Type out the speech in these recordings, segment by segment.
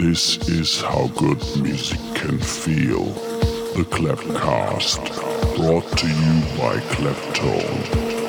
This is how good music can feel. The Clapcast, brought to you by Claptone.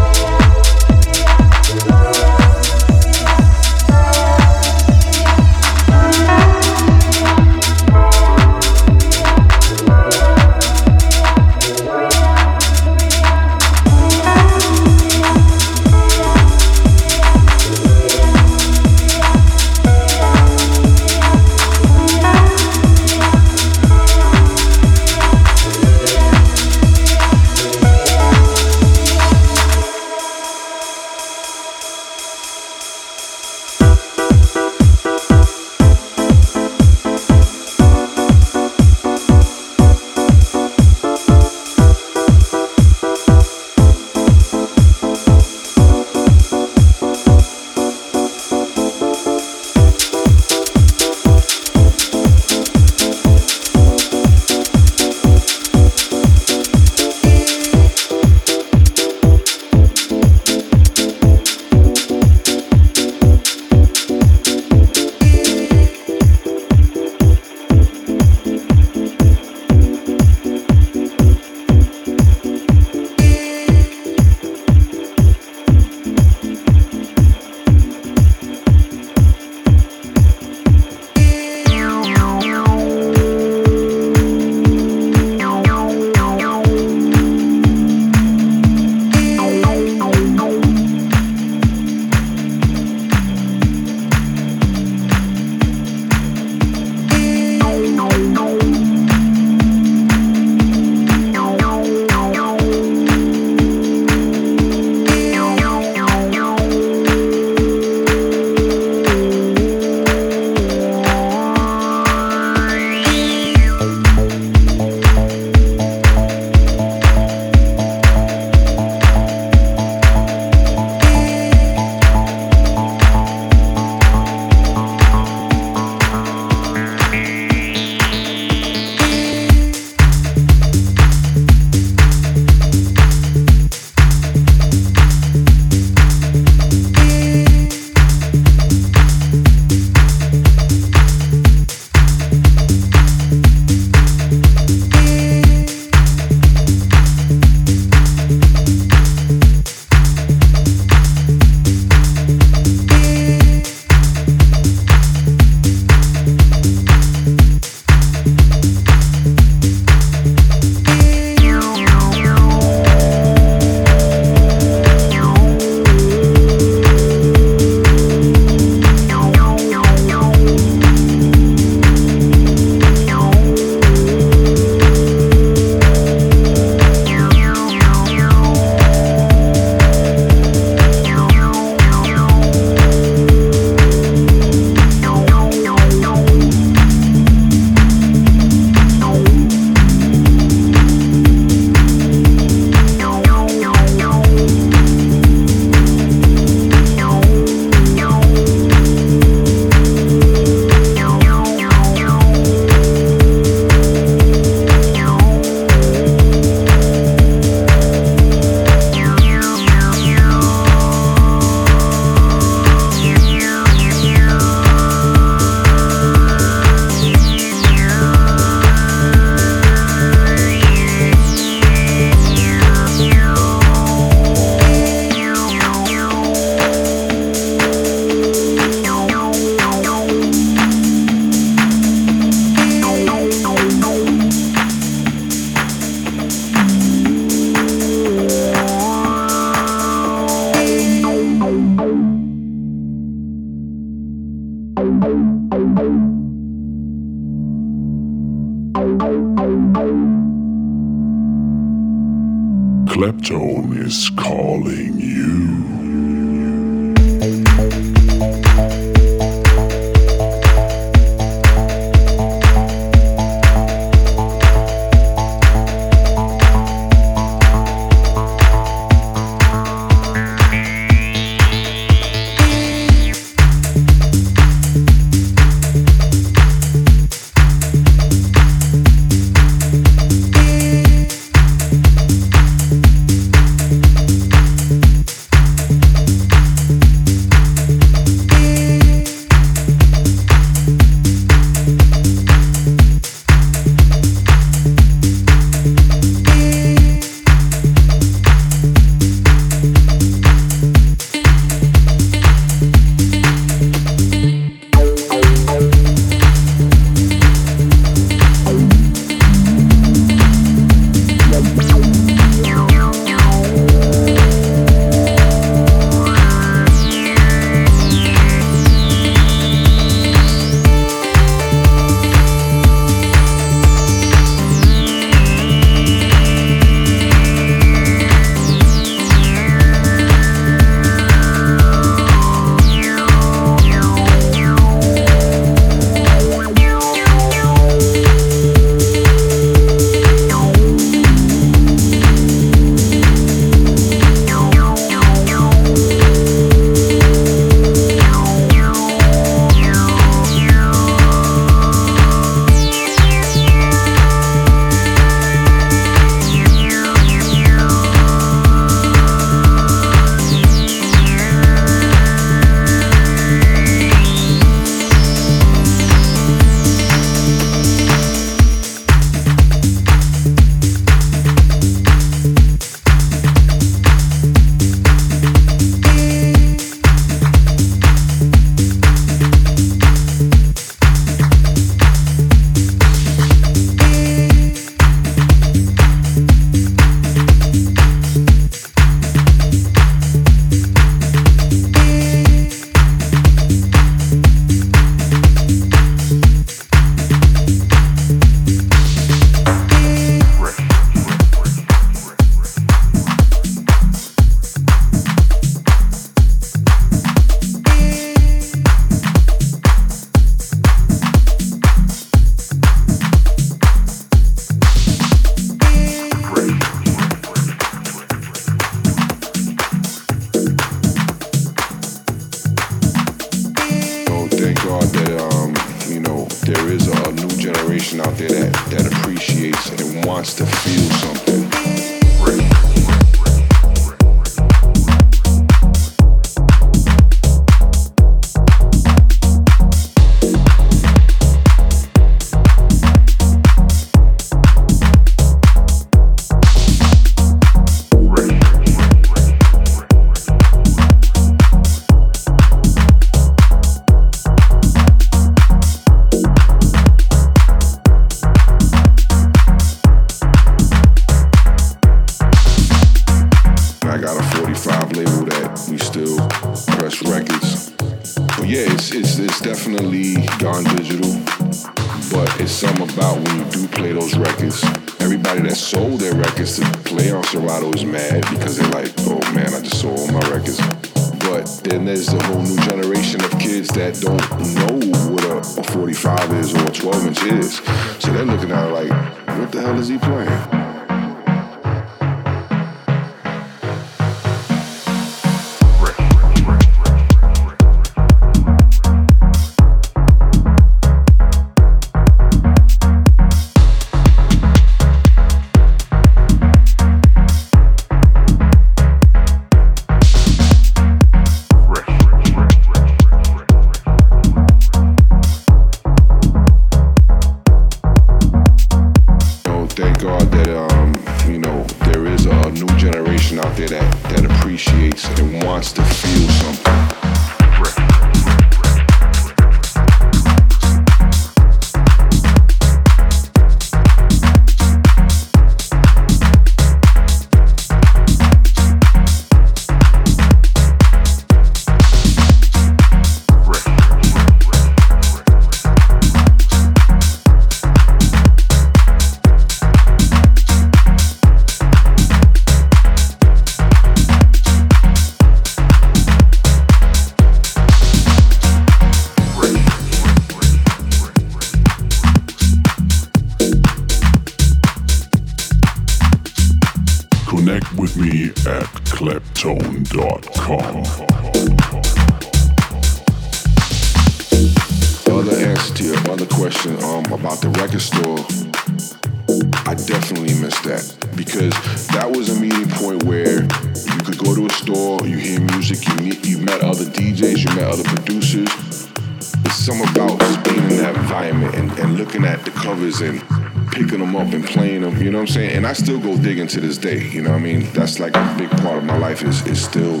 day. You know what I mean? That's like a big part of my life is is still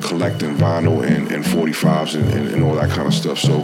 collecting vinyl and, and 45s and, and, and all that kind of stuff. So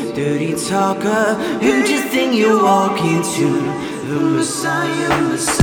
dirty talker. Who do you think you're walking to? The Messiah, Messiah.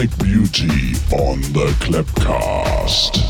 Sonic Beauty on the Klepcast.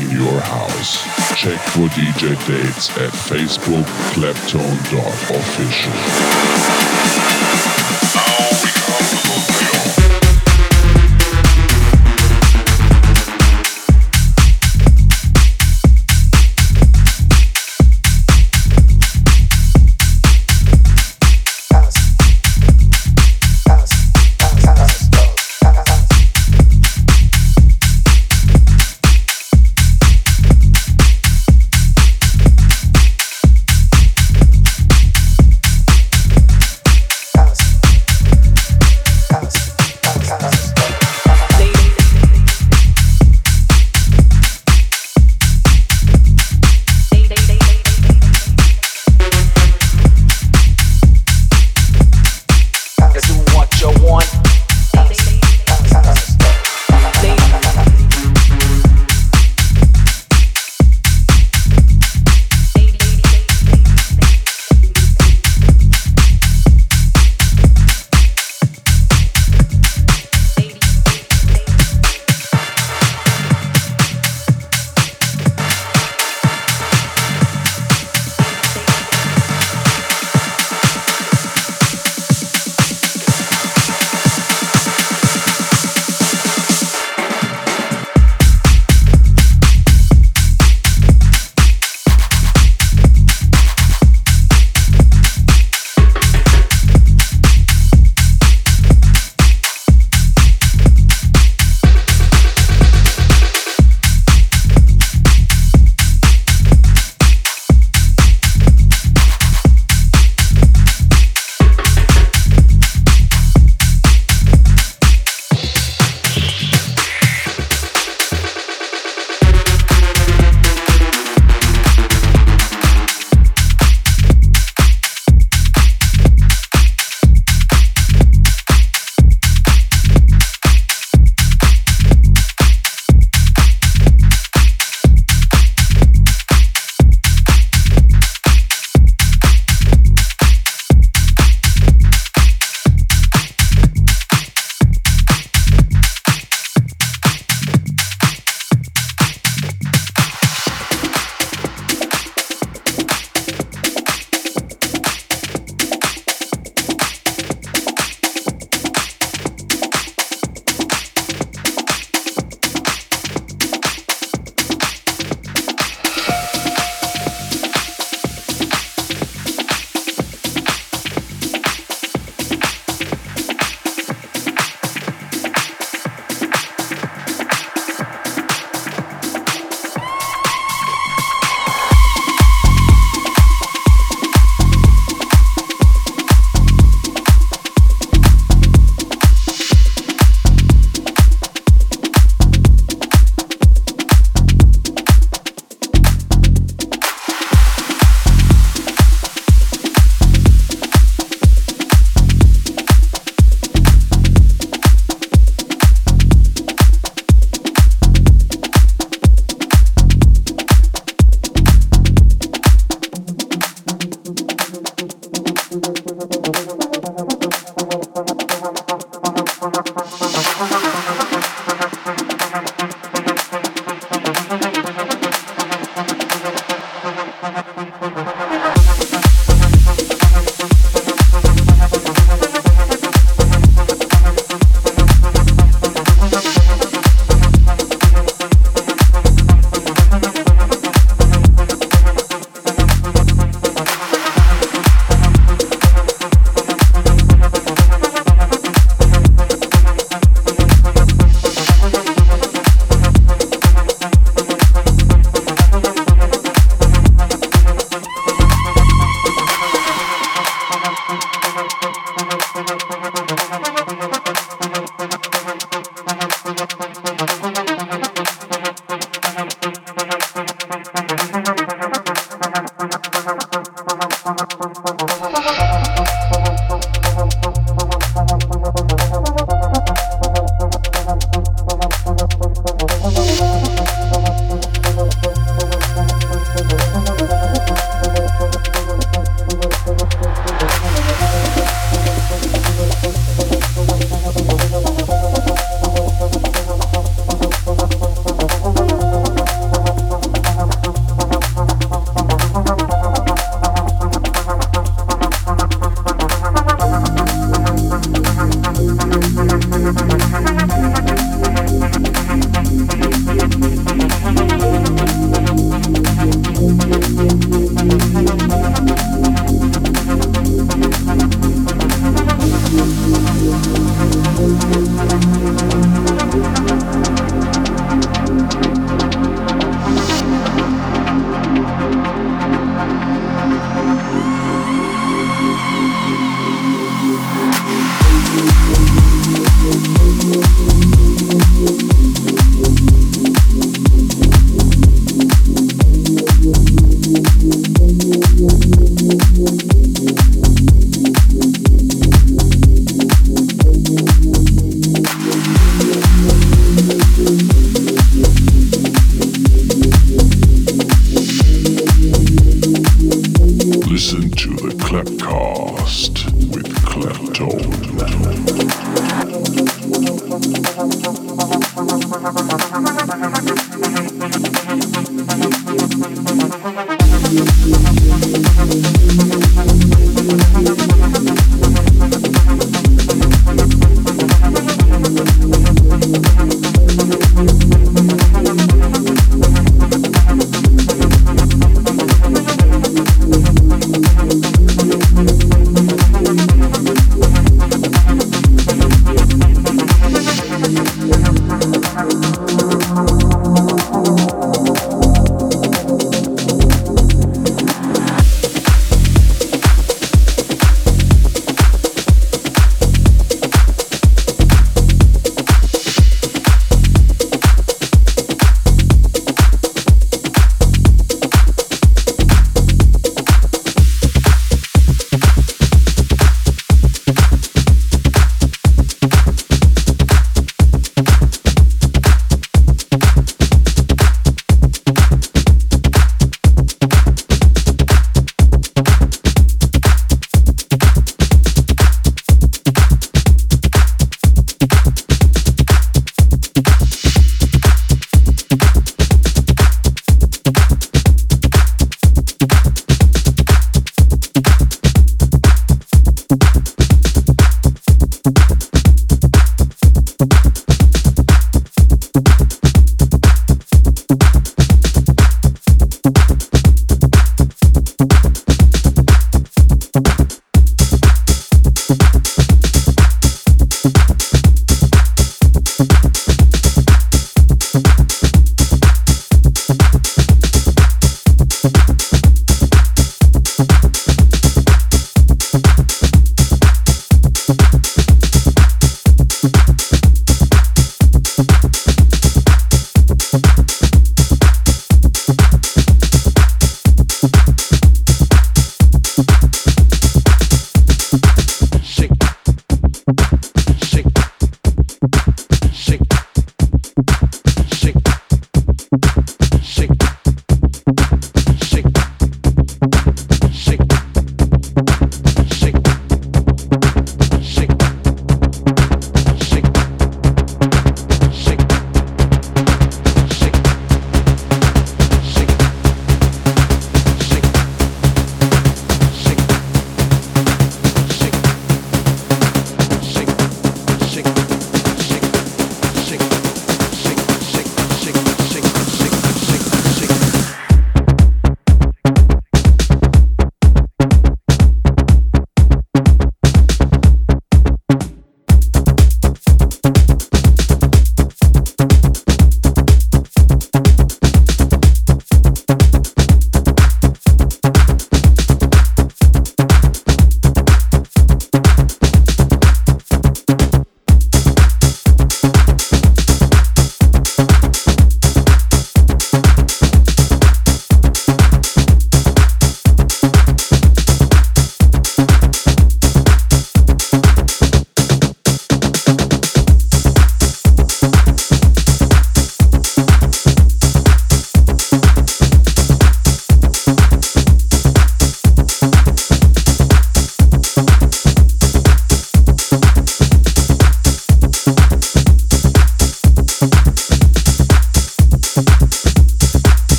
DJ dates at Facebook